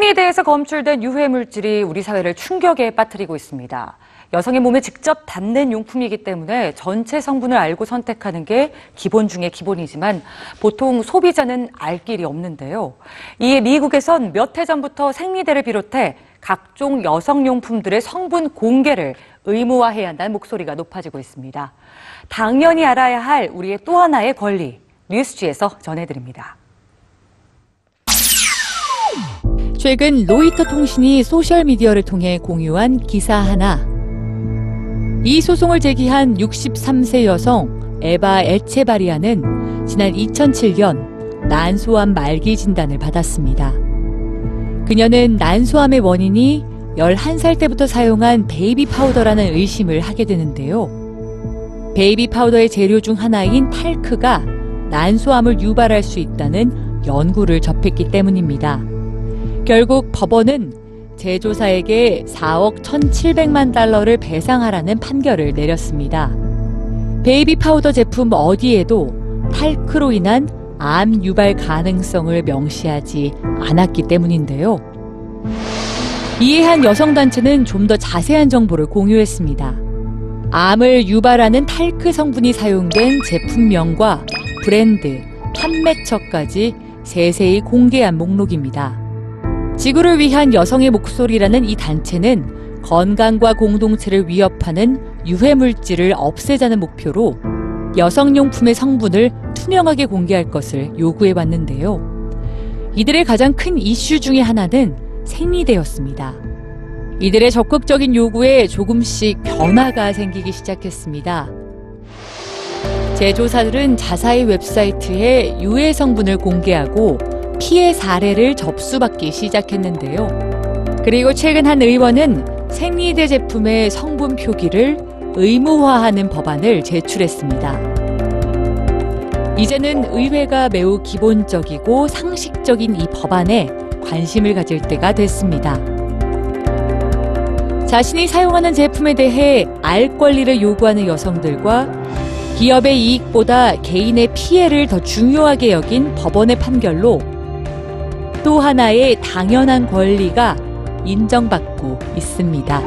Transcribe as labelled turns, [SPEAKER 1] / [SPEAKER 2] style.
[SPEAKER 1] 식품에서 검출된 유해 물질이 우리 사회를 충격에 빠뜨리고 있습니다. 여성의 몸에 직접 닿는 용품이기 때문에 전체 성분을 알고 선택하는 게 기본 중에 기본이지만 보통 소비자는 알 길이 없는데요. 이에 미국에선 몇 해 전부터 생리대를 비롯해 각종 여성용품들의 성분 공개를 의무화해야 한다는 목소리가 높아지고 있습니다. 당연히 알아야 할 우리의 또 하나의 권리, 뉴스G에서 전해드립니다.
[SPEAKER 2] 최근 로이터 통신이 소셜미디어를 통해 공유한 기사 하나. 이 소송을 제기한 63세 여성 에바 에체바리아는 지난 2007년 난소암 말기 진단을 받았습니다. 그녀는 난소암의 원인이 11살 때부터 사용한 베이비 파우더라는 의심을 하게 되는데요. 베이비 파우더의 재료 중 하나인 탈크가 난소암을 유발할 수 있다는 연구를 접했기 때문입니다. 결국 법원은 제조사에게 4억 1,700만 달러를 배상하라는 판결을 내렸습니다. 베이비 파우더 제품 어디에도 탈크로 인한 암 유발 가능성을 명시하지 않았기 때문인데요. 이에 한 여성단체는 좀 더 자세한 정보를 공유했습니다. 암을 유발하는 탈크 성분이 사용된 제품명과 브랜드, 판매처까지 세세히 공개한 목록입니다. 지구를 위한 여성의 목소리라는 이 단체는 건강과 공동체를 위협하는 유해 물질을 없애자는 목표로 여성용품의 성분을 투명하게 공개할 것을 요구해 왔는데요. 이들의 가장 큰 이슈 중의 하나는 생리대였습니다. 이들의 적극적인 요구에 조금씩 변화가 생기기 시작했습니다. 제조사들은 자사의 웹사이트에 유해 성분을 공개하고 피해 사례를 접수받기 시작했는데요. 그리고 최근 한 의원은 생리대 제품의 성분 표기를 의무화하는 법안을 제출했습니다. 이제는 의회가 매우 기본적이고 상식적인 이 법안에 관심을 가질 때가 됐습니다. 자신이 사용하는 제품에 대해 알 권리를 요구하는 여성들과 기업의 이익보다 개인의 피해를 더 중요하게 여긴 법원의 판결로 또 하나의 당연한 권리가 인정받고 있습니다.